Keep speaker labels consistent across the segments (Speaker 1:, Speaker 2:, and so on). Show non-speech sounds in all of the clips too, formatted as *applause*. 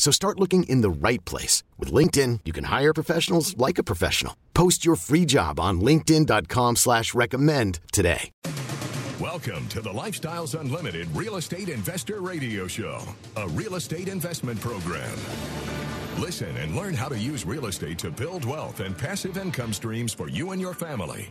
Speaker 1: So start looking in the right place. With LinkedIn, you can hire professionals like a professional. Post your free job on linkedin.com slash recommend today.
Speaker 2: Welcome to the Lifestyles Unlimited Real Estate Investor Radio Show, a real estate investment program. Listen and learn how to use real estate to build wealth and passive income streams for you and your family.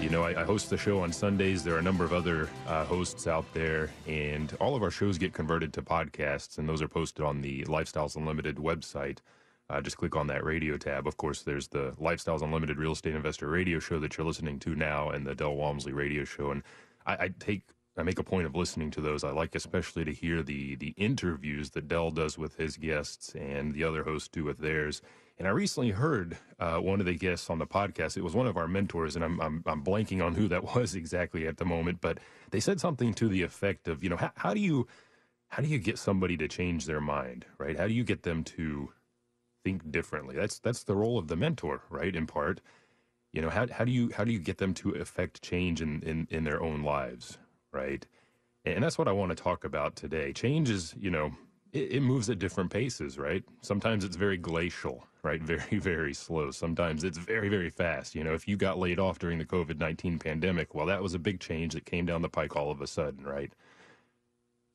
Speaker 3: You know, I, I, host the show on Sundays. There are a number of other uh, hosts out there, and all of our shows get converted to podcasts, and those are posted on the Lifestyles Unlimited website. Uh, just click on that radio tab. Of course, there's the Lifestyles Unlimited Real Estate Investor Radio show that you're listening to now, and the Del Walmsley Radio show. And I, I take I make a point of listening to those. I like especially to hear the the interviews that Del does with his guests and the other hosts do with theirs. And I recently heard uh, one of the guests on the podcast. It was one of our mentors, and I'm, I'm, I'm blanking on who that *laughs* was exactly at the moment. But they said something to the effect of, you know, how, how do you how do you get somebody to change their mind, right? How do you get them to think differently? That's that's the role of the mentor, right? In part, you know, how how do you how do you get them to affect change in in, in their own lives, right? And that's what I want to talk about today. Change is, you know, it, it moves at different paces, right? Sometimes it's very glacial, right? *laughs* Very, very slow. Sometimes it's very, very fast. You know, if you got laid off during the COVID 19 pandemic, well, that was a big change that came down the pike all of a sudden, right?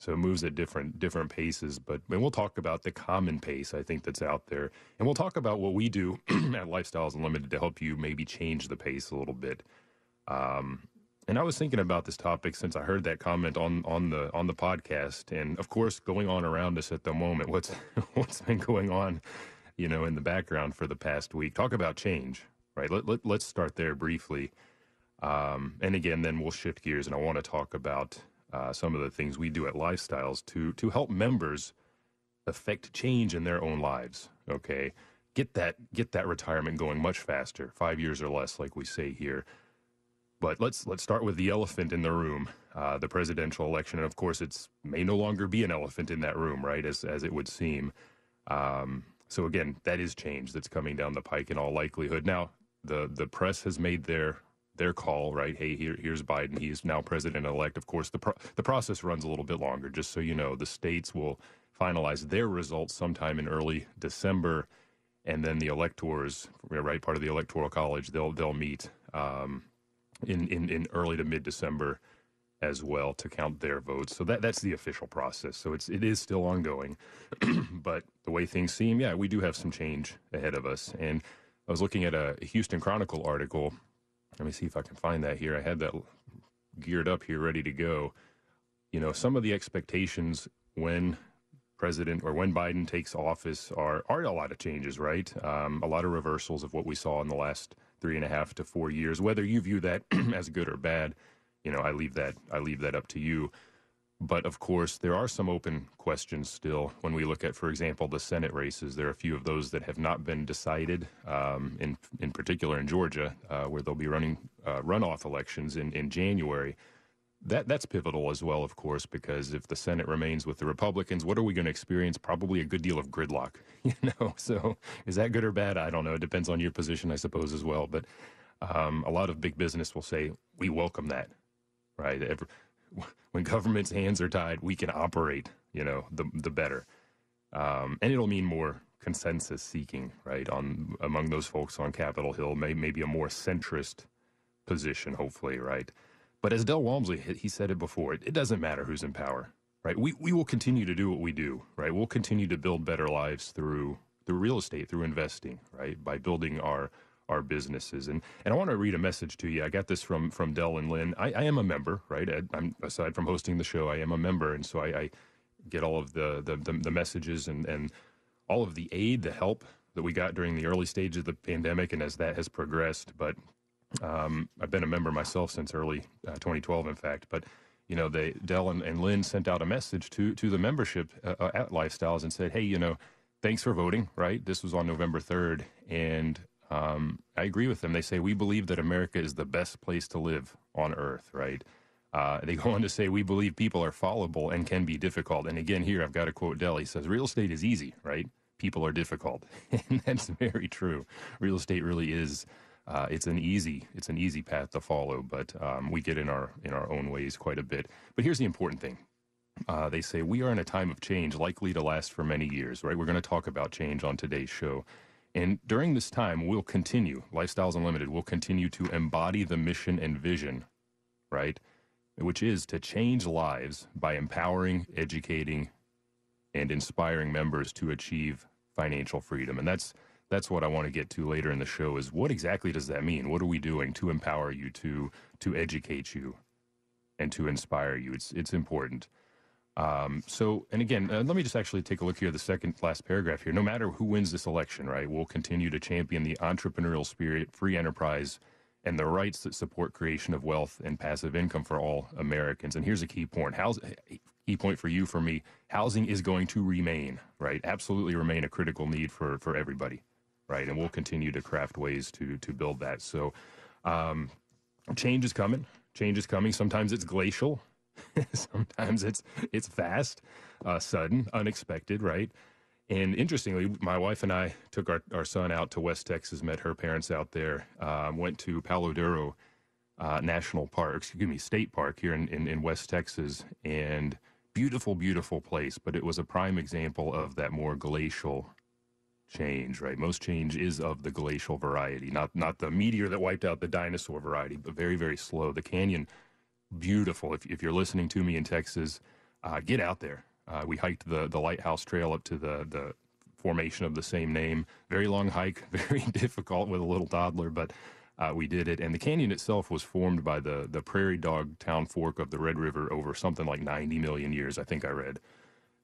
Speaker 3: So it moves at different different paces, but and we'll talk about the common pace I think that's out there, and we'll talk about what we do *clears throat* at Lifestyles Unlimited to help you maybe change the pace a little bit. Um, and I was thinking about this topic since I heard that comment on on the on the podcast, and of course, going on around us at the moment, what's *laughs* what's been going on you know, in the background for the past week. Talk about change, right? Let, let, let's start there briefly. Um, and again, then we'll shift gears, and I want to talk about uh, some of the things we do at Lifestyles to to help members affect change in their own lives. Okay, get that get that retirement going much faster, five years or less, like we say here. But let's let's start with the elephant in the room, uh, the presidential election, and of course, it may no longer be an elephant in that room, right? As as it would seem. Um, so again, that is change that's coming down the pike in all likelihood. Now, the the press has made their their call, right? Hey, here, here's Biden. He is now president elect. Of course, the pro- the process runs a little bit longer. Just so you know, the states will finalize their results sometime in early December, and then the electors, right, part of the electoral college, they'll they'll meet um, in, in in early to mid December as well to count their votes. So that that's the official process. So it's it is still ongoing, *clears throat* but the way things seem, yeah, we do have some change ahead of us. And I was looking at a Houston Chronicle article. Let me see if I can find that here. I had that geared up here, ready to go. You know, some of the expectations when President or when Biden takes office are are a lot of changes, right? Um, a lot of reversals of what we saw in the last three and a half to four years. Whether you view that *clears throat* as good or bad, you know, I leave that I leave that up to you. But of course, there are some open questions still when we look at, for example, the Senate races. There are a few of those that have not been decided, um, in in particular in Georgia, uh, where they'll be running uh, runoff elections in, in January. That that's pivotal as well, of course, because if the Senate remains with the Republicans, what are we going to experience? Probably a good deal of gridlock. *laughs* You know, so is that good or bad? I don't know. It depends on your position, I suppose, as well. But um, a lot of big business will say we welcome that, right? Every, *laughs* when government's hands are tied, we can operate. You know, the the better, um, and it'll mean more consensus seeking, right? On among those folks on Capitol Hill, may, maybe a more centrist position, hopefully, right? But as Del Walmsley, he said it before, it doesn't matter who's in power, right? We, we will continue to do what we do, right? We'll continue to build better lives through through real estate, through investing, right? By building our our businesses. And and I want to read a message to you. I got this from from Del and Lynn. I, I am a member, right? I, am aside from hosting the show, I am a member, and so I, I get all of the, the the, the messages and and all of the aid, the help that we got during the early stage of the pandemic, and as that has progressed. But um, I've been a member myself since early uh, 2012, in fact. But you know, they Del and, and Lynn sent out a message to to the membership uh, uh at Lifestyles and said, "Hey, you know, thanks for voting. Right, this was on November 3rd, and um, I agree with them. They say we believe that America is the best place to live on Earth. Right." Uh, they *laughs* go on to say, We believe people are fallible and can be difficult. And again, here I've got to quote Del. He says, Real estate is easy, right? People are difficult. *laughs* and that's very true. Real estate really is uh, it's an easy it's an easy path to follow, but um, we get in our in our own ways quite a bit. But here's the important thing. Uh, they say we are in a time of change likely to last for many years, right? We're going to talk about change on today's show. And during this time, we'll continue, Lifestyles Unlimited will continue to embody the mission and vision, right? Which is to change lives by empowering, educating, and inspiring members to achieve financial freedom. And that's that's what I want to get to later in the show is what exactly does that mean? What are we doing to empower you to to educate you and to inspire you? It's it's important. Um, so, and again, uh, let me just actually take a look here, the second last paragraph here. No matter who wins this election, right, we'll continue to champion the entrepreneurial spirit, free enterprise, and the rights that support creation of wealth and passive income for all Americans. And here's a key point: House, key point for you, for me, housing is going to remain, right, absolutely remain a critical need for for everybody right? And we'll continue to craft ways to to build that. So, um, change is coming. Change is coming. Sometimes it's glacial. *laughs* Sometimes it's it's fast, uh, sudden, unexpected, right? And interestingly, my wife and I took our, our son out to West Texas, met her parents out there, um, went to Palo Duro uh, National Park, excuse me, State Park here in, in, in West Texas, and beautiful, beautiful place. But it was a prime example of that more glacial change, right? Most change is of the glacial variety, not not the meteor that wiped out the dinosaur variety, but very very slow. The canyon, beautiful. If if you're listening to me in Texas, uh, get out there. Uh, we hiked the the lighthouse trail up to the the formation of the same name. Very long hike, *laughs* very difficult with a little toddler, but. Uh, we did it, and the canyon itself was formed by the the prairie dog town fork of the Red River over something like 90 million years, I think I read.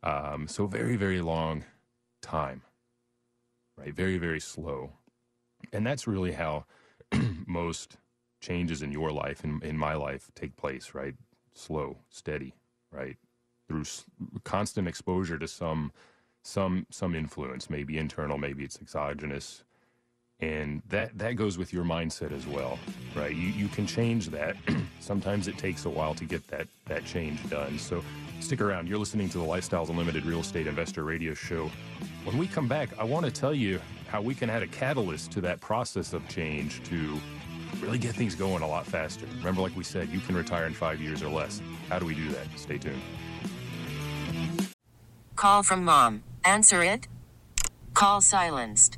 Speaker 3: Um, so very, very long time right? Very, very slow. And that's really how *clears throat* most changes in your life and in, in my life take place, right? Slow, steady, right? Through s- constant exposure to some some some influence, maybe internal, maybe it's exogenous, and that that goes with your mindset as well, right? You you can change that. *clears throat* Sometimes it takes a while to get that that change done. So Stick around. You're listening to the Lifestyles Unlimited Real Estate Investor Radio Show. When we come back, I want to tell you how we can add a catalyst to that process of change to really get things going a lot faster. Remember, like we said, you can retire in five years or less. How do we do that? Stay tuned.
Speaker 4: Call from mom. Answer it. Call silenced.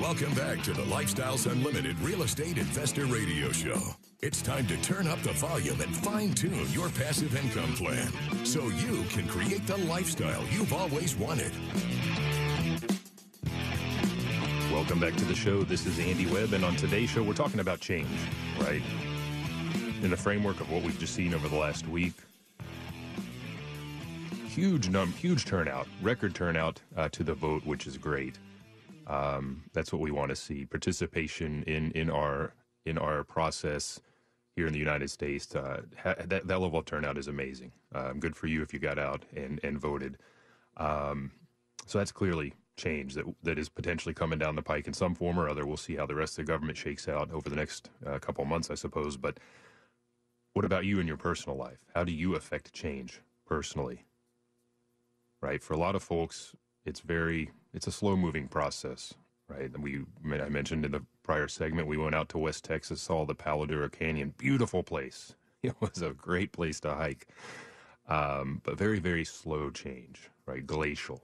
Speaker 2: Welcome back to the Lifestyles Unlimited Real Estate Investor Radio Show. It's time to turn up the volume and fine tune your passive income plan so you can create the lifestyle you've always wanted.
Speaker 3: Welcome back to the show. This is Andy Webb, and on today's show, we're talking about change, right? In the framework of what we've just seen over the last week, huge num, huge turnout, record turnout uh, to the vote, which is great. Um, that's what we want to see: participation in in our in our process here in the United States. Uh, ha- that that level of turnout is amazing. Um, good for you if you got out and and voted. Um, so that's clearly change that that is potentially coming down the pike in some form or other. We'll see how the rest of the government shakes out over the next uh, couple of months, I suppose. But what about you in your personal life? How do you affect change personally? Right, for a lot of folks, it's very it's a slow moving process, right? We I mentioned in the prior segment we went out to West Texas, saw the Palo Duro Canyon, beautiful place. *laughs* It was a great place to hike, um, but very very slow change, right? Glacial,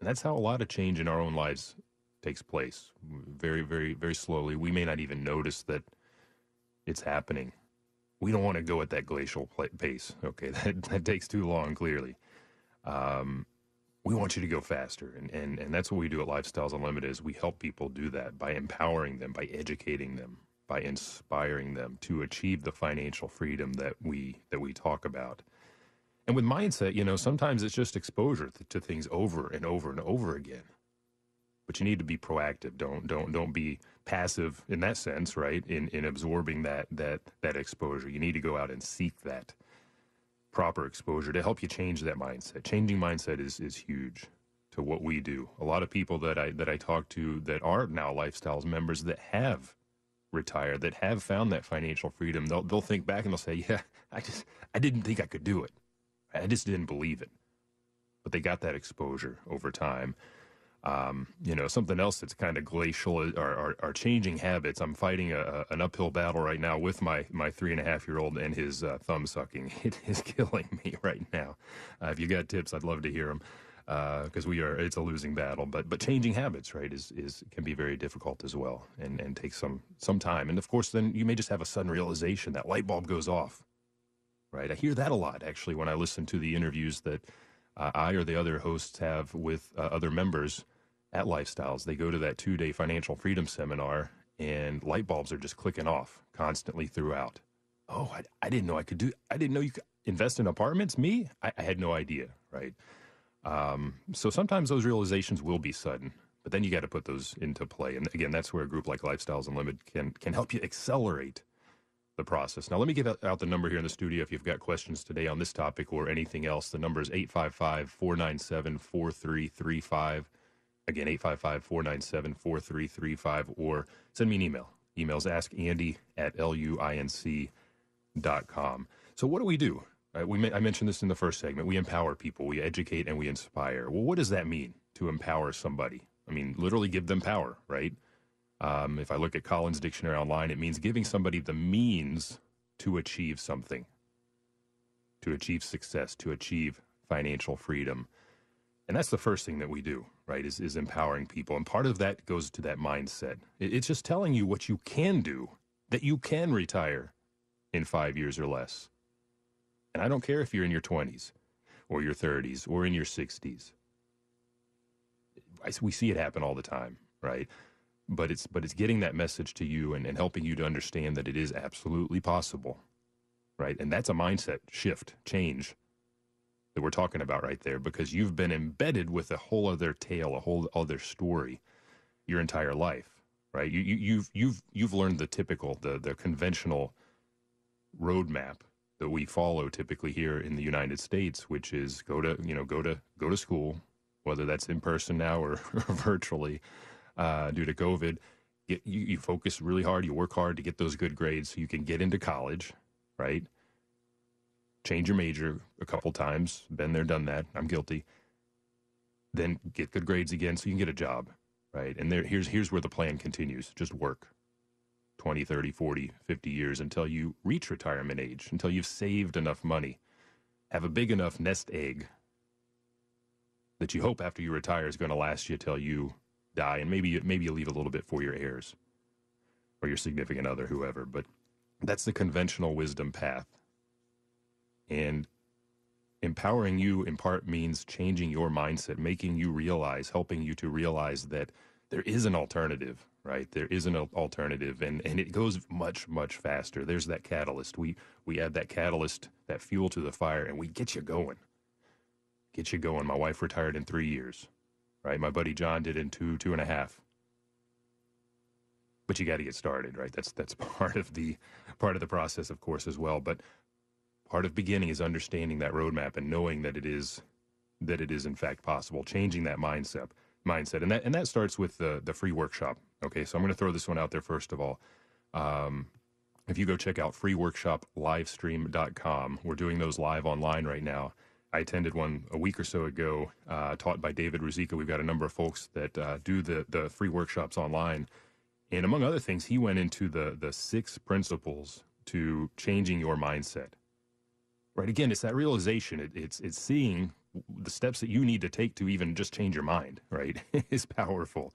Speaker 3: and that's how a lot of change in our own lives takes place. Very very very slowly. We may not even notice that it's happening. We don't want to go at that glacial pace. Okay, *laughs* that that takes too long. Clearly. Um, we want you to go faster. And, and and that's what we do at lifestyles unlimited is we help people do that by empowering them by educating them by inspiring them to achieve the financial freedom that we that we talk about. And with mindset you know sometimes it's just exposure to, to things over and over and over again. But you need to be proactive. Don't don't don't be passive in that sense right? In in absorbing that that that exposure. You need to go out and seek that proper exposure to help you change that mindset. Changing mindset is is huge to what we do. A lot of people that I that I talk to that are now lifestyles members that have retired, that have found that financial freedom, they'll they'll think back and they'll say, "Yeah, I just I didn't think I could do it. I just didn't believe it." But they got that exposure over time. Um, you know, something else that's kind of glacial are, are, are changing habits. I'm fighting a, an uphill battle right now with my, my three and a half year old and his uh, thumb sucking. *laughs* It is killing me right now. Uh, if you got tips, I'd love to hear them because uh, we are it's a losing battle. But but changing habits, right, is is can be very difficult as well, and and takes some some time. And of course, then you may just have a sudden realization that light bulb goes off. Right, I hear that a lot actually when I listen to the interviews that uh, I or the other hosts have with uh, other members at Lifestyles. They go to that two day financial freedom seminar, and light bulbs are just clicking off constantly throughout. Oh, I, I didn't know I could do. I didn't know you could invest in apartments. Me, I, I had no idea. Right. Um, so sometimes those realizations will be sudden, but then you got to put those into play. And again, that's where a group like Lifestyles Unlimited can can help you accelerate the process. Now, let me give out the number here in the studio if you've got questions today on this topic or anything else. The number is 855 497 4335. Again, 855 497 4335, or send me an email. Emails ask Andy at luinc.com. So, what do we do? Uh, we, I mentioned this in the first segment. We empower people, we educate, and we inspire. Well, what does that mean to empower somebody? I mean, literally give them power, right? Um, if I look at Collins Dictionary online, it means giving somebody the means to achieve something, to achieve success, to achieve financial freedom. And that's the first thing that we do, right? Is, is empowering people. And part of that goes to that mindset. It's just telling you what you can do, that you can retire in five years or less. And I don't care if you're in your 20s or your 30s or in your 60s. We see it happen all the time, right? But it's but it's getting that message to you and, and helping you to understand that it is absolutely possible right? And that's a mindset shift, change that we're talking about right there because you've been embedded with a whole other tale, a whole other story your entire life, right? You, you, you've you've you've learned the typical, the the conventional roadmap that we follow typically here in the United States, which is go to you know go to go to school, whether that's in person now or, *laughs* or virtually uh, due to COVID. Get, you, you focus really hard, you work hard to get those good grades so you can get into college, right? Change your major a couple times, been there, done that. I'm guilty. Then get good grades again so you can get a job, right? And there, here's here's where the plan continues. Just work 20, 30, 40, 50 years until you reach retirement age, until you've saved enough money, have a big enough nest egg that you hope after you retire is going to last you till you die, and maybe maybe you leave a little bit for your heirs or your significant other, whoever. But that's the conventional wisdom path, and empowering you in part means changing your mindset, making you realize, helping you to realize that there is an alternative, right? There is an alternative, and and it goes much much faster. There's that catalyst. We we add that catalyst, that fuel to the fire, and we get you going. Get you going. My wife retired in three years right? My buddy John did in two, two and a half. But you got to get started, right? That's that's *laughs* part of the part of the process, of course, as well. But part of beginning is understanding that roadmap and knowing that it is that it is in fact possible. Changing that mindset, mindset, and that and that starts with the the free workshop. Okay, so I'm going to throw this one out there first of all. Um, if you go check out freeworkshoplivestream.com, we're doing those live online right now. I attended one a week or so ago, uh, taught by David Ruzicka. We've got a number of folks that uh, do the the free workshops online, and among other things, he went into the the six principles to changing your mindset. Right, again, it's that realization. It, it's it's seeing the steps that you need to take to even just change your mind. Right, *laughs* is powerful.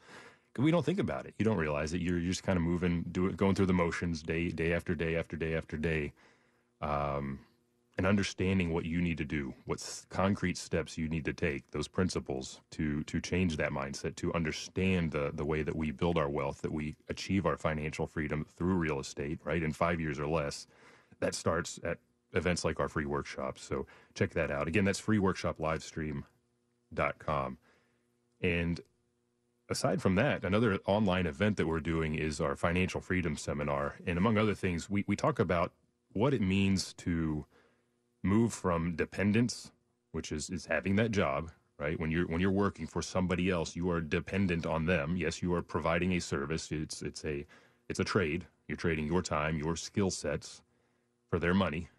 Speaker 3: We don't think about it. You don't realize that you're, you're just kind of moving, doing, going through the motions day day after day after day after day. Um, and understanding what you need to do, what concrete steps you need to take, those principles to to change that mindset, to understand the the way that we build our wealth, that we achieve our financial freedom through real estate, right? In five years or less, that starts at events like our free workshops. So check that out. Again, that's freeworkshoplivestream.com. And aside from that, another online event that we're doing is our financial freedom seminar. And among other things, we, we talk about what it means to move from dependence, which is is having that job, right? When you're when you're working for somebody else, you are dependent on them. Yes, you are providing a service. It's it's a it's a trade. You're trading your time, your skill sets for their money,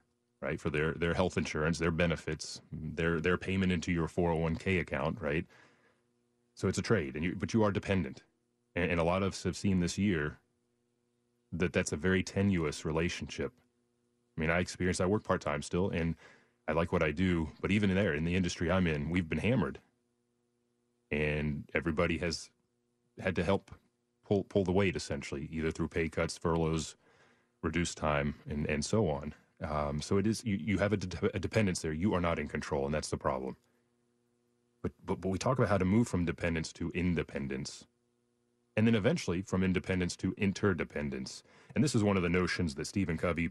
Speaker 3: right? For their their health insurance, their benefits, their their payment into your 401k account, right? So it's a trade, and you but you are dependent, and, and a lot of us have seen this year that that's a very tenuous relationship I mean, I experience, I work part time still, and I like what I do. But even there, in the industry I'm in, we've been hammered, and everybody has had to help pull pull the weight essentially, either through pay cuts, furloughs, reduced time, and and so on. Um, so it is you, you have a, de- a dependence there. You are not in control, and that's the problem. But, but but we talk about how to move from dependence to independence, and then eventually from independence to interdependence. And this is one of the notions that Stephen Covey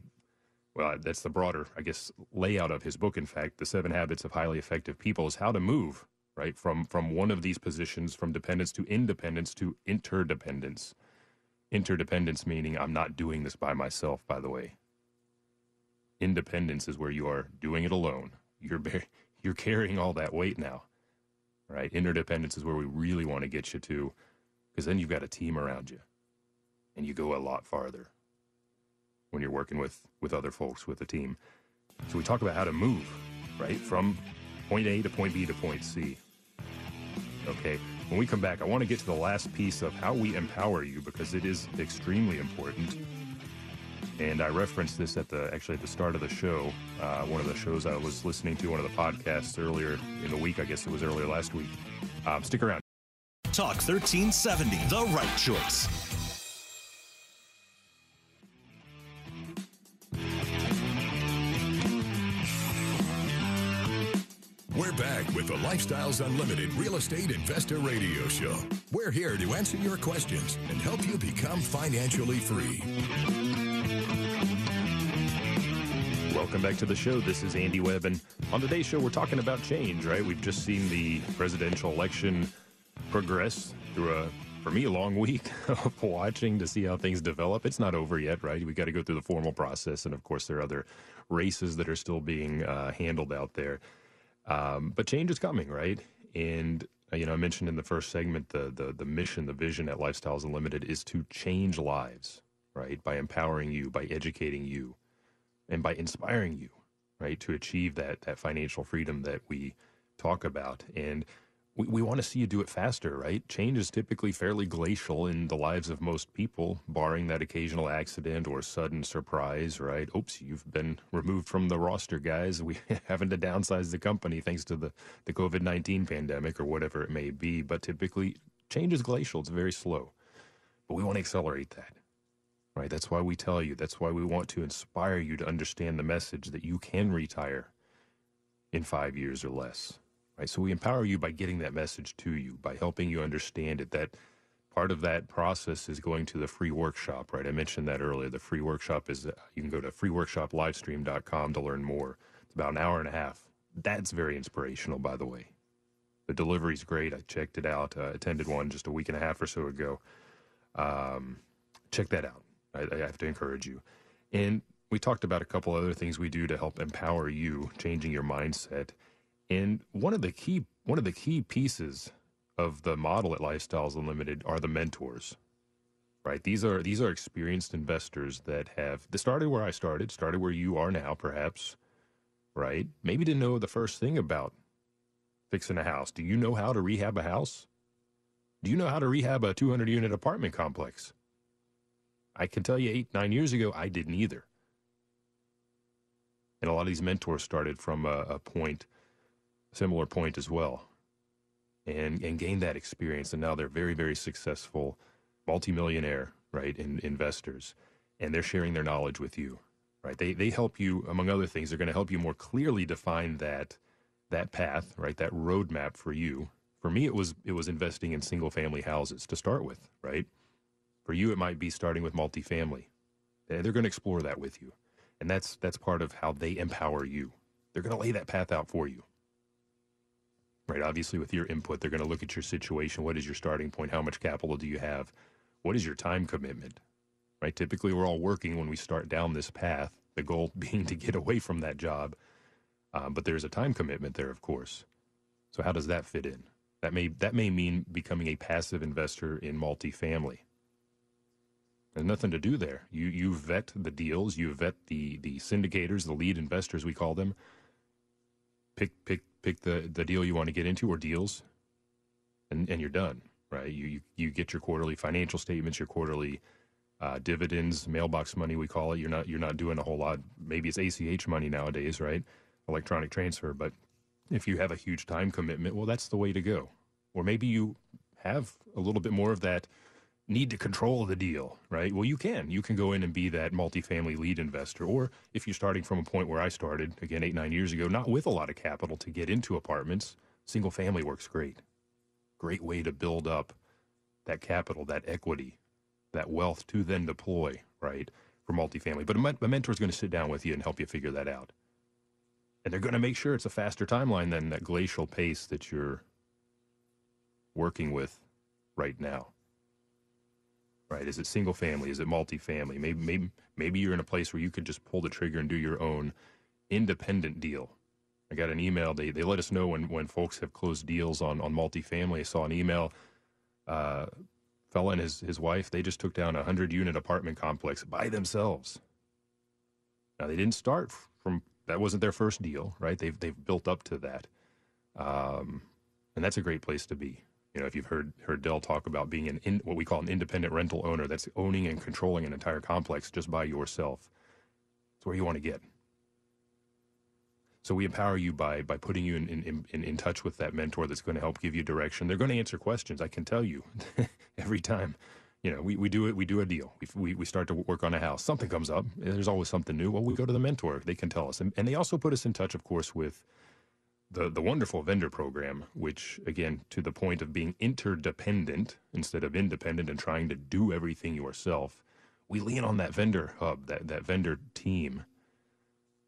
Speaker 3: well, that's the broader, I guess, layout of his book. In fact, the Seven Habits of Highly Effective People is how to move right from from one of these positions from dependence to independence to interdependence. Interdependence meaning I'm not doing this by myself. By the way, independence is where you are doing it alone. You're *laughs* you're carrying all that weight now, right? Interdependence is where we really want to get you to, because then you've got a team around you, and you go a lot farther when you're working with with other folks with a team. So we talk about how to move, right, from point A to point B to point C. Okay. When we come back, I want to get to the last piece of how we empower you because it is extremely important. And I referenced this at the actually at the start of the show, uh, one of the shows I was listening to, one of the podcasts earlier in the week. I guess it was earlier last week. Um, stick around.
Speaker 5: Talk 1370, the right choice.
Speaker 2: We're back with the Lifestyles Unlimited Real Estate Investor Radio Show. We're here to answer your questions and help you become financially free.
Speaker 3: Welcome back to the show. This is Andy Webb, and on today's show, we're talking about change, right? We've just seen the presidential election progress through a, for me, a long week *laughs* of watching to see how things develop. It's not over yet, right? We got to go through the formal process, and of course, there are other races that are still being uh, handled out there. Um, but change is coming, right? And you know, I mentioned in the first segment the the the mission, the vision at Lifestyles Unlimited is to change lives, right? By empowering you, by educating you and by inspiring you, right, to achieve that that financial freedom that we talk about. And we, we want to see you do it faster, right? Change is typically fairly glacial in the lives of most people, barring that occasional accident or sudden surprise, right? Oops, you've been removed from the roster, guys. We *laughs* having to downsize the company thanks to the, the COVID 19 pandemic or whatever it may be. But typically, change is glacial, it's very slow. But we want to accelerate that right? That's why we tell you. That's why we want to inspire you to understand the message that you can retire in five years or less, right? So we empower you by getting that message to you, by helping you understand it. That part of that process is going to the free workshop, right? I mentioned that earlier. The free workshop is, uh, you can go to freeworkshoplivestream.com to learn more. It's about an hour and a half. That's very inspirational, by the way. The delivery's great. I checked it out. Uh, attended one just a week and a half or so ago. Um, check that out. I, I have to encourage you. And we talked about a couple other things we do to help empower you, changing your mindset. And one of the key one of the key pieces of the model at Lifestyles Unlimited are the mentors. Right? These are these are experienced investors that have they started where I started, started where you are now, perhaps. Right? Maybe didn't know the first thing about fixing a house. Do you know how to rehab a house? Do you know how to rehab a 200 unit apartment complex? I can tell you eight, nine years ago, I didn't either. And a lot of these mentors started from a, a point, similar point as well, and, and gained that experience. And now they're very, very successful, multimillionaire, right, in, investors. And they're sharing their knowledge with you, right? They, they help you, among other things, they're going to help you more clearly define that, that path, right, that roadmap for you. For me, it was, it was investing in single family houses to start with, right? For you, it might be starting with multifamily. They're going to explore that with you. And that's, that's part of how they empower you. They're going to lay that path out for you. Right? Obviously, with your input, they're going to look at your situation. What is your starting point? How much capital do you have? What is your time commitment? Right? Typically, we're all working when we start down this path, the goal *laughs* being to get away from that job. Um, but there's a time commitment there, of course. So, how does that fit in? That may, that may mean becoming a passive investor in multifamily. There's nothing to do there. You you vet the deals, you vet the the syndicators, the lead investors we call them. Pick pick pick the the deal you want to get into or deals, and and you're done. Right? You you, you get your quarterly financial statements, your quarterly uh, dividends, mailbox money we call it. You're not you're not doing a whole lot. Maybe it's ACH money nowadays, right? Electronic transfer. But if you have a huge time commitment, well, that's the way to go. Or maybe you have a little bit more of that need to control the deal, right? Well, you can. You can go in and be that multifamily lead investor. Or if you're starting from a point where I started, again, eight, nine years ago, not with a lot of capital to get into apartments, single family works great. Great way to build up that capital, that equity, that wealth to then deploy, right, for multifamily. But a, a mentor is going to sit down with you and help you figure that out. And they're going to make sure it's a faster timeline than that glacial pace that you're working with right now right? Is it single family? Is it multifamily? Maybe maybe maybe you're in a place where you could just pull the trigger and do your own independent deal. I got an email. They they let us know when when folks have closed deals on on multifamily. I saw an email. Uh, fella and his his wife they just took down a hundred unit apartment complex by themselves. Now they didn't start from that wasn't their first deal, right? They've they've built up to that, um, and that's a great place to be. You know, if you've heard heard Del talk about being an in, what we call an independent rental owner, that's owning and controlling an entire complex just by yourself. It's where you want to get. So we empower you by by putting you in in, in, in touch with that mentor that's going to help give you direction. They're going to answer questions. I can tell you *laughs* every time. You know, we, we do it. We do a deal. We, we, start to work on a house. Something comes up. There's always something new. Well, we go to the mentor. They can tell us, and, and they also put us in touch, of course, with the, the wonderful vendor program, which again, to the point of being interdependent instead of independent and trying to do everything yourself, we lean on that vendor hub, that, that vendor team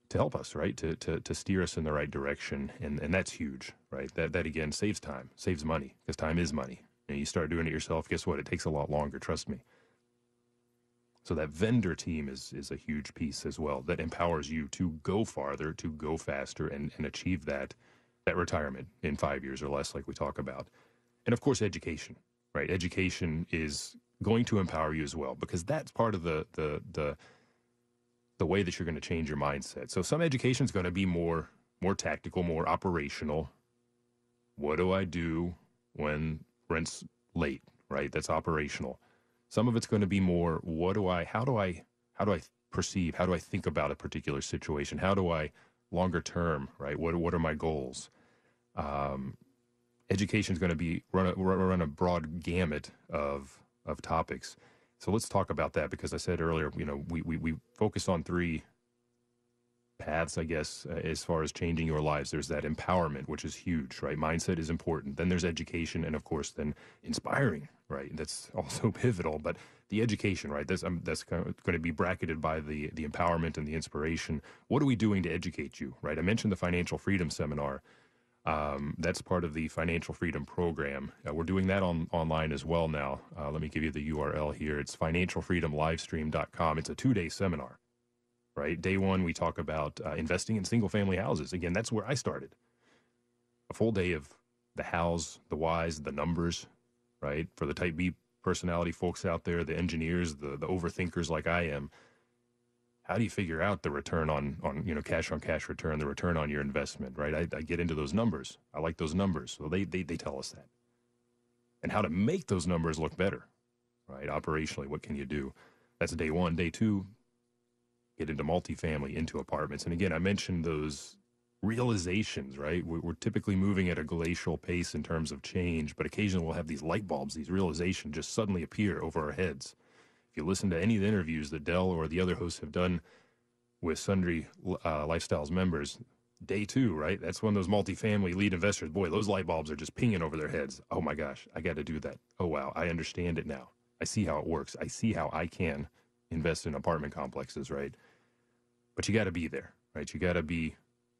Speaker 3: to help us, right? To, to, to steer us in the right direction. And, and that's huge, right? That, that again saves time, saves money because time is money. And you start doing it yourself, guess what? It takes a lot longer, trust me. So that vendor team is, is a huge piece as well that empowers you to go farther, to go faster and, and achieve that, retirement in five years or less, like we talk about. And of course, education, right? Education is going to empower you as well because that's part of the, the, the, the way that you're going to change your mindset. So some education is going to be more more tactical, more operational. What do I do when rent's late, right? That's operational. Some of it's going to be more what do I how do I how do I perceive, how do I think about a particular situation? How do I longer term, right? What what are my goals? Um, education is going to be run a, run a broad gamut of of topics. So let's talk about that because I said earlier, you know, we, we, we focus on three paths, I guess, uh, as far as changing your lives. There's that empowerment, which is huge, right? Mindset is important. Then there's education, and of course, then inspiring, right? That's also *laughs* pivotal. But the education, right? That's um, that's going to be bracketed by the the empowerment and the inspiration. What are we doing to educate you, right? I mentioned the financial freedom seminar. Um, that's part of the Financial Freedom Program. Uh, we're doing that on online as well now. Uh, let me give you the URL here. It's financialfreedomlivestream.com. It's a two day seminar, right? Day one, we talk about uh, investing in single family houses. Again, that's where I started. A full day of the hows, the whys, the numbers, right? For the type B personality folks out there, the engineers, the, the overthinkers like I am how do you figure out the return on on you know cash on cash return, the return on your investment, right? I, I get into those numbers. I like those numbers, so they, they they tell us that, and how to make those numbers look better, right? Operationally, what can you do? That's day one. Day two, get into multifamily, into apartments, and again, I mentioned those realizations, right? We're, we're typically moving at a glacial pace in terms of change, but occasionally we'll have these light bulbs, these realizations just suddenly appear over our heads you listen to any of the interviews that Del or the other hosts have done with Sundry uh, Lifestyles members, day two, right? That's when those multifamily lead investors, boy, those light bulbs are just pinging over their heads. Oh my gosh, I got to do that. Oh wow, I understand it now. I see how it works. I see how I can invest in apartment complexes, right? But you got to be there, right? You got to be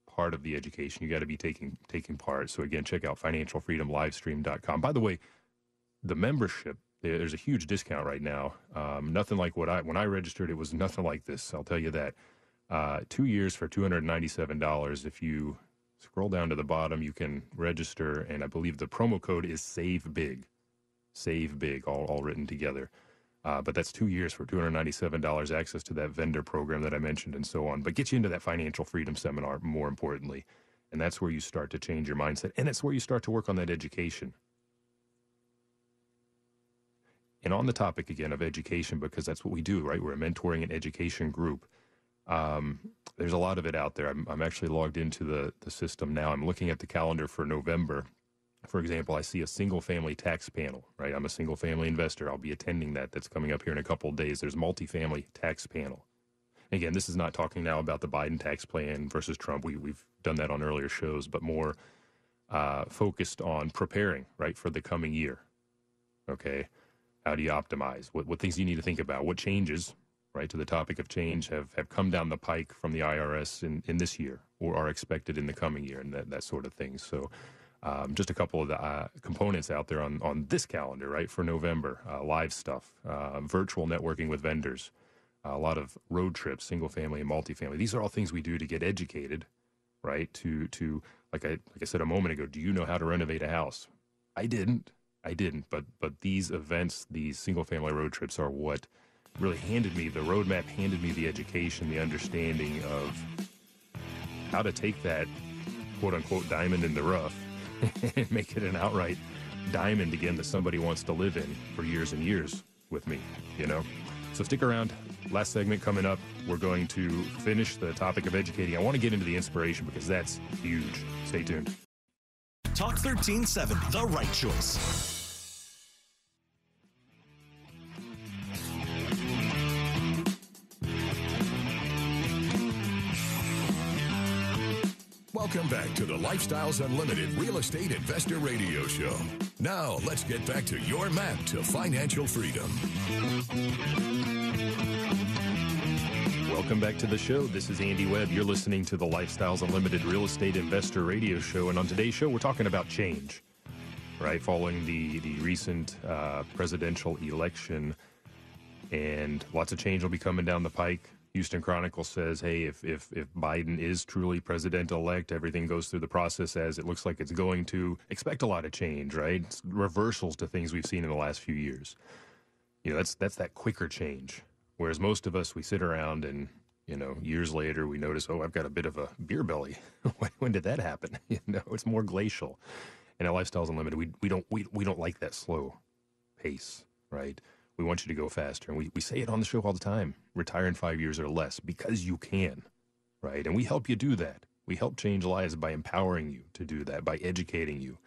Speaker 3: part of the education. You got to be taking taking part. So again, check out financialfreedomlivestream.com. By the way, the membership there's a huge discount right now. Um, nothing like what I when I registered, it was nothing like this. I'll tell you that. Uh, two years for two hundred ninety-seven dollars. If you scroll down to the bottom, you can register, and I believe the promo code is Save Big, Save Big, all all written together. Uh, but that's two years for $297, access to that vendor program that I mentioned, and so on. But get you into that financial freedom seminar, more importantly. And that's where you start to change your mindset. And it's where you start to work on that education. And on the topic again of education, because that's what we do, right? We're a mentoring and education group. Um, there's a lot of it out there. I'm, I'm actually logged into the, the system now. I'm looking at the calendar for November. For example, I see a single family tax panel, right? I'm a single family investor. I'll be attending that. That's coming up here in a couple of days. There's multifamily tax panel. Again, this is not talking now about the Biden tax plan versus Trump. We, we've done that on earlier shows, but more uh, focused on preparing, right, for the coming year. Okay. How do you optimize? What, what things do you need to think about? What changes, right, to the topic of change have, have come down the pike from the IRS in, in this year or are expected in the coming year and that, that sort of thing. So, um, just a couple of the uh, components out there on, on this calendar, right, for November uh, live stuff, uh, virtual networking with vendors, a lot of road trips, single family and multifamily. These are all things we do to get educated, right? To, to like, I, like I said a moment ago, do you know how to renovate a house? I didn't. I didn't, but but these events, these single family road trips, are what really handed me the roadmap, handed me the education, the understanding of how to take that quote unquote diamond in the rough *laughs* and make it an outright diamond again that somebody wants to live in for years and years with me, you know? So stick around. Last segment coming up. We're going to finish the topic of educating. I want to get into the inspiration because that's huge. Stay tuned.
Speaker 5: Talk 1370, the right choice.
Speaker 2: Welcome back to the Lifestyles Unlimited Real Estate Investor Radio Show. Now, let's get back to your map to financial freedom.
Speaker 3: Welcome back to the show. This is Andy Webb. You're listening to the Lifestyles Unlimited Real Estate Investor Radio Show. And on today's show, we're talking about change, right? Following the, the recent uh, presidential election, and lots of change will be coming down the pike. Houston Chronicle says, hey, if, if, if Biden is truly president elect, everything goes through the process as it looks like it's going to, expect a lot of change, right? It's reversals to things we've seen in the last few years. You know, that's, that's that quicker change. Whereas most of us, we sit around and, you know, years later we notice, oh, I've got a bit of a beer belly. *laughs* when did that happen? *laughs* You know, it's more glacial. And at Lifestyles Unlimited, we, we don't we, we don't like that slow pace, right? We want you to go faster. And we, we say it on the show all the time retire in five years or less because you can, right? And we help you do that. We help change lives by empowering you to do that, by educating you.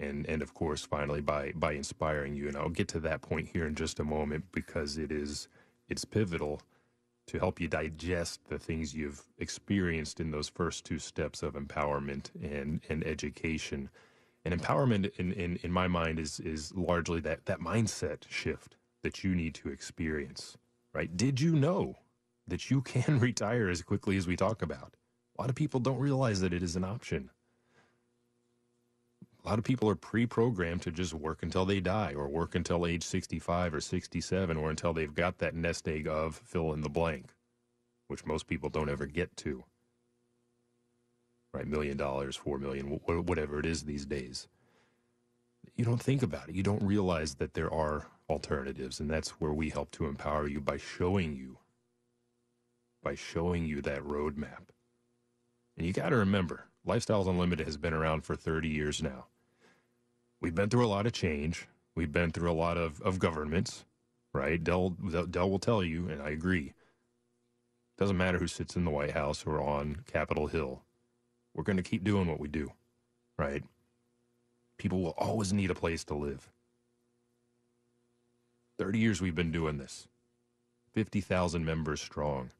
Speaker 3: And, and of course, finally, by, by inspiring you. And I'll get to that point here in just a moment because it is it's pivotal to help you digest the things you've experienced in those first two steps of empowerment and, and education. And empowerment, in, in, in my mind, is, is largely that, that mindset shift that you need to experience, right? Did you know that you can *laughs* retire as quickly as we talk about? A lot of people don't realize that it is an option. A lot of people are pre programmed to just work until they die or work until age 65 or 67 or until they've got that nest egg of fill in the blank, which most people don't ever get to. Right? Million dollars, four million, whatever it is these days. You don't think about it. You don't realize that there are alternatives. And that's where we help to empower you by showing you, by showing you that roadmap. And you got to remember, Lifestyles Unlimited has been around for 30 years now. We've been through a lot of change. We've been through a lot of, of governments, right? Dell, Del will tell you, and I agree. Doesn't matter who sits in the White House or on Capitol Hill. We're going to keep doing what we do, right? People will always need a place to live. 30 years we've been doing this, 50,000 members strong.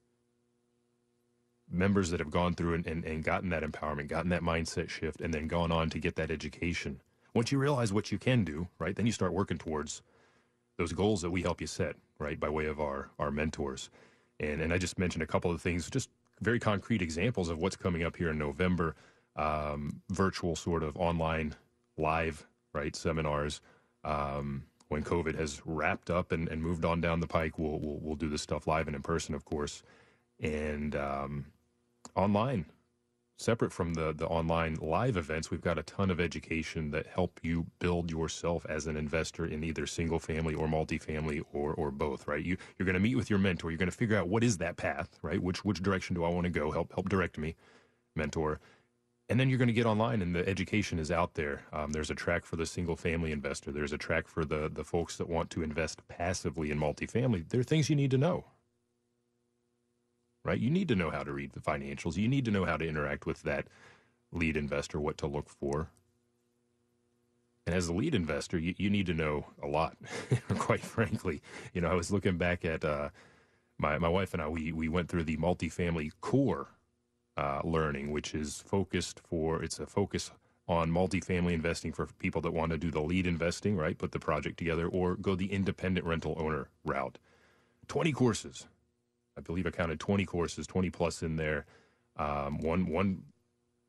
Speaker 3: Members that have gone through and, and, and gotten that empowerment, gotten that mindset shift, and then gone on to get that education. Once you realize what you can do, right, then you start working towards those goals that we help you set, right, by way of our, our mentors. And, and I just mentioned a couple of things, just very concrete examples of what's coming up here in November, um, virtual sort of online live, right, seminars. Um, when COVID has wrapped up and, and moved on down the pike, we'll, we'll, we'll do this stuff live and in person, of course, and um, online. Separate from the the online live events, we've got a ton of education that help you build yourself as an investor in either single family or multifamily or or both. Right? You you're going to meet with your mentor. You're going to figure out what is that path. Right? Which which direction do I want to go? Help help direct me, mentor and then you're going to get online and the education is out there um, there's a track for the single family investor there's a track for the the folks that want to invest passively in multifamily there are things you need to know right you need to know how to read the financials you need to know how to interact with that lead investor what to look for and as a lead investor you, you need to know a lot *laughs* quite frankly you know i was looking back at uh, my, my wife and i we, we went through the multifamily core uh, learning, which is focused for it's a focus on multifamily investing for people that want to do the lead investing, right? Put the project together or go the independent rental owner route. 20 courses. I believe I counted 20 courses, 20 plus in there. Um, one, one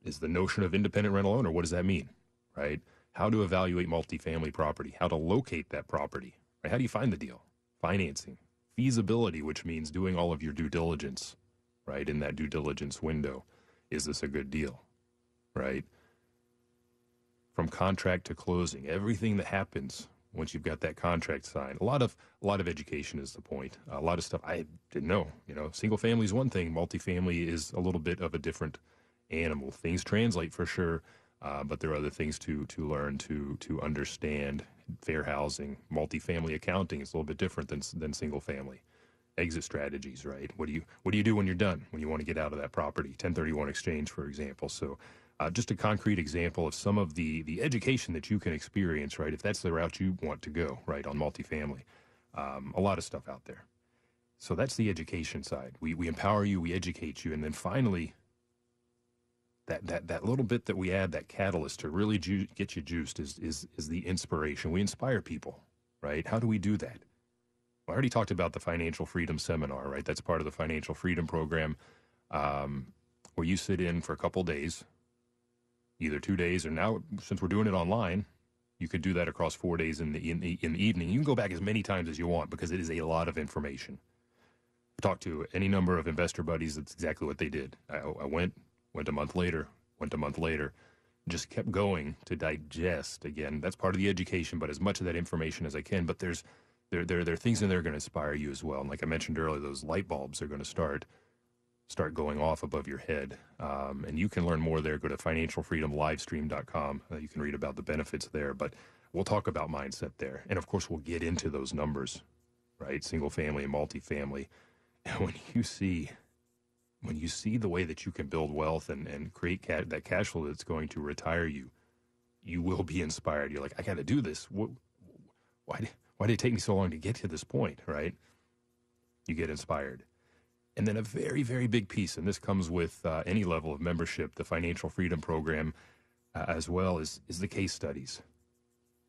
Speaker 3: is the notion of independent rental owner. What does that mean, right? How to evaluate multifamily property, how to locate that property, right? How do you find the deal? Financing, feasibility, which means doing all of your due diligence, right? In that due diligence window. Is this a good deal, right? From contract to closing, everything that happens once you've got that contract signed. A lot of a lot of education is the point. A lot of stuff I didn't know. You know, single family is one thing. Multifamily is a little bit of a different animal. Things translate for sure, uh, but there are other things to to learn to to understand. Fair housing, multifamily accounting is a little bit different than than single family exit strategies, right? What do you what do you do when you're done? When you want to get out of that property, 1031 exchange, for example. So, uh, just a concrete example of some of the the education that you can experience, right? If that's the route you want to go, right, on multifamily, um, a lot of stuff out there. So that's the education side. We we empower you, we educate you, and then finally. That, that, that little bit that we add, that catalyst to really ju- get you juiced is, is, is the inspiration. We inspire people, right? How do we do that? I already talked about the Financial Freedom Seminar, right? That's part of the Financial Freedom Program, um, where you sit in for a couple days, either two days or now, since we're doing it online, you could do that across four days in the, in the, in the evening. You can go back as many times as you want because it is a lot of information. I've talked to any number of investor buddies. That's exactly what they did. I, I went, went a month later, went a month later, just kept going to digest. Again, that's part of the education, but as much of that information as I can. But there's there there, there are things in there going to inspire you as well. And like I mentioned earlier, those light bulbs are going to start start going off above your head. Um, and you can learn more there. Go to financialfreedomlivestream.com. Uh, you can read about the benefits there. But we'll talk about mindset there, and of course, we'll get into those numbers, right? Single family and multifamily. *laughs* And when you see when you see the way that you can build wealth and, and create ca- that cash flow that's going to retire you, you will be inspired. You're like, I got to do this. What, why, why did it take me so long to get to this point, right? You get inspired. And then a very, very big piece, and this comes with uh, any level of membership, the Financial Freedom Program, uh, as well as is the case studies.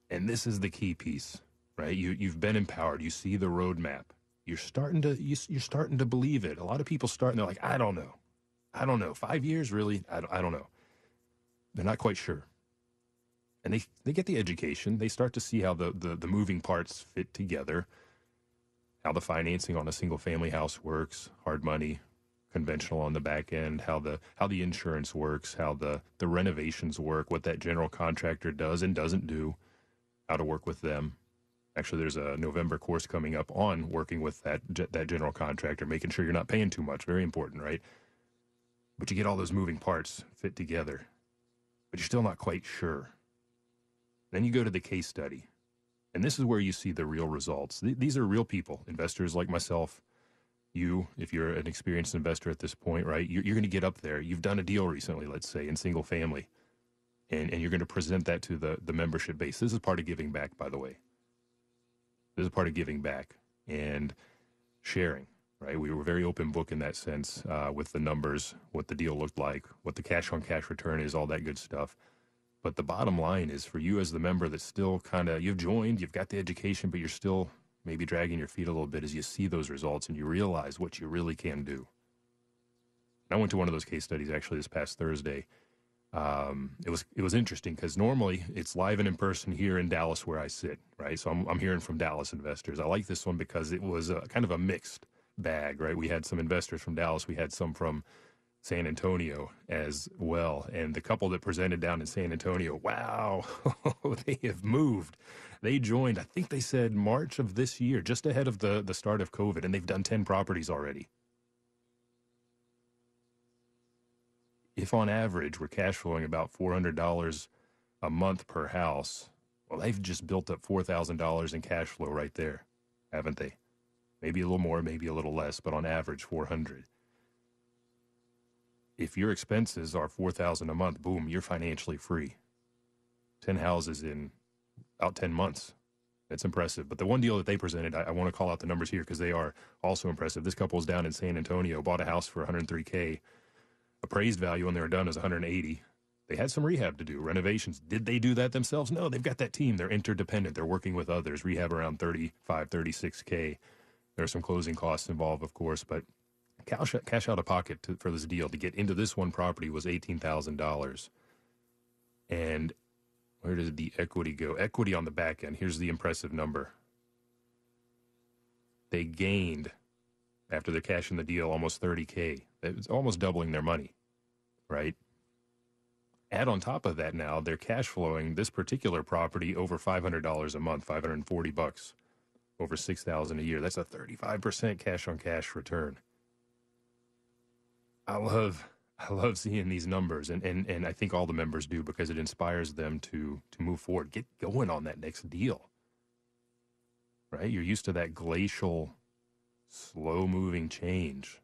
Speaker 3: And this is the key piece, right? You, you've been empowered. You see the roadmap you're starting to you, are starting to believe it. A lot of people start and they're like, I don't know, I don't know. Five years, really? I don't, I don't know. They're not quite sure, and they they get the education. They start to see how the the, the moving parts fit together, how the financing on a single family house works, hard money, conventional on the back end, how the how the insurance works, how the the renovations work, what that general contractor does and doesn't do, how to work with them Actually, there's a November course coming up on working with that that general contractor, making sure you're not paying too much. Very important, right? But you get all those moving parts fit together, but you're still not quite sure. Then you go to the case study, and this is where you see the real results. Th- these are real people, investors like myself. You, if you're an experienced investor at this point, right? You're, you're going to get up there. You've done a deal recently, let's say, in single family, and, and you're going to present that to the, the membership base. This is part of giving back, by the way. This is part of giving back and sharing, right? We were very open book in that sense uh, with the numbers, what the deal looked like, what the cash on cash return is, all that good stuff. But the bottom line is for you as the member that's still kind of, you've joined, you've got the education, but you're still maybe dragging your feet a little bit as you see those results and you realize what you really can do. I went to one of those case studies actually this past Thursday um, it was it was interesting because normally it's live and in person here in Dallas where I sit, right? So I'm I'm hearing from Dallas investors. I like this one because it was a, kind of a mixed bag, right? We had some investors from Dallas, we had some from San Antonio as well, and the couple that presented down in San Antonio, wow, *laughs* they have moved. They joined, I think they said March of this year, just ahead of the the start of COVID, and they've done ten properties already. if on average we're cash flowing about $400 a month per house, well, they've just built up $4,000 in cash flow right there, haven't they? Maybe a little more, maybe a little less, but on average 400. If your expenses are 4000 a month, boom, you're financially free. 10 houses in about 10 months. It's impressive. But the one deal that they presented, I, I want to call out the numbers here because they are also impressive. This couple is down in San Antonio, bought a house for 103K appraised value when they were done is 180. They had some rehab to do, renovations. Did they do that themselves? No, they've got that team. They're interdependent. They're working with others. Rehab around 35, 36K. There are some closing costs involved, of course, but cash, cash out of pocket to, for this deal to get into this one property was $18,000. And where did the equity go? Equity on the back end. Here's the impressive number. They gained after they're cashing the deal almost 30K. It's almost doubling their money, right? Add on top of that now, they're cash flowing this particular property over $500 a month, 540 bucks, over 6000 a year. That's a 35% cash on cash return. I love I love seeing these numbers and, and, and I think all the members do because it inspires them to to move forward, get going on that next deal. Right? You're used to that glacial slow moving change.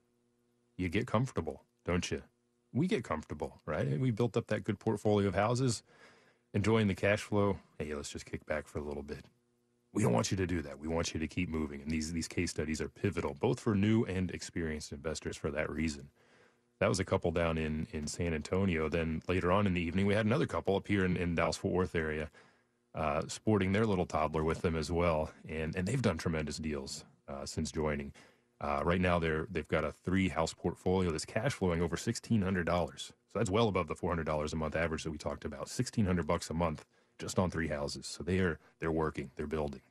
Speaker 3: You get comfortable, don't you? We get comfortable, right? We built up that good portfolio of houses, enjoying the cash flow. Hey, let's just kick back for a little bit. We don't want you to do that. We want you to keep moving. And these, these case studies are pivotal, both for new and experienced investors for that reason. That was a couple down in, in San Antonio. Then later on in the evening, we had another couple up here in, in Dallas Fort Worth area, uh, sporting their little toddler with them as well. And, and they've done tremendous deals. uh, since joining. Uh, right now, they're they've got a three house portfolio that's cash flowing over sixteen hundred dollars. So that's well above the four hundred dollars a month average that we talked about. Sixteen hundred bucks a month just on three houses. So they are they're working, they're building.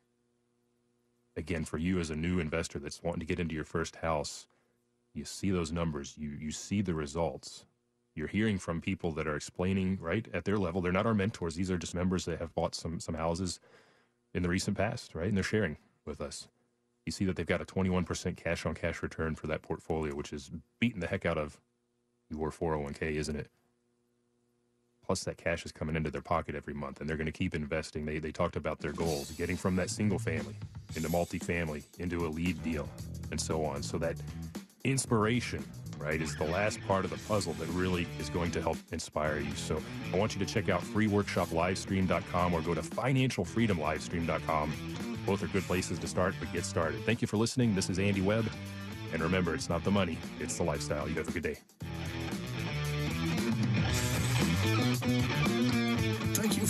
Speaker 3: Again, for you as a new investor that's wanting to get into your first house, you see those numbers, you you see the results. You're hearing from people that are explaining right at their level. They're not our mentors; these are just members that have bought some some houses in the recent past, right? And they're sharing with us you see that they've got a 21% cash on cash return for that portfolio, which is beating the heck out of your 401k, isn't it? Plus, that cash is coming into their pocket every month, and they're going to keep investing. They, they talked about their goals, getting from that single family into multifamily, into a lead deal, and so on. So that inspiration, right, is the last part of the puzzle that really is going to help inspire you. So I want you to check out freeworkshoplivestream.com or go to financialfreedomlivestream.com both are good places to start, but get started. Thank you for listening. This is Andy Webb. And remember, it's not the money, it's the lifestyle. You have a good day.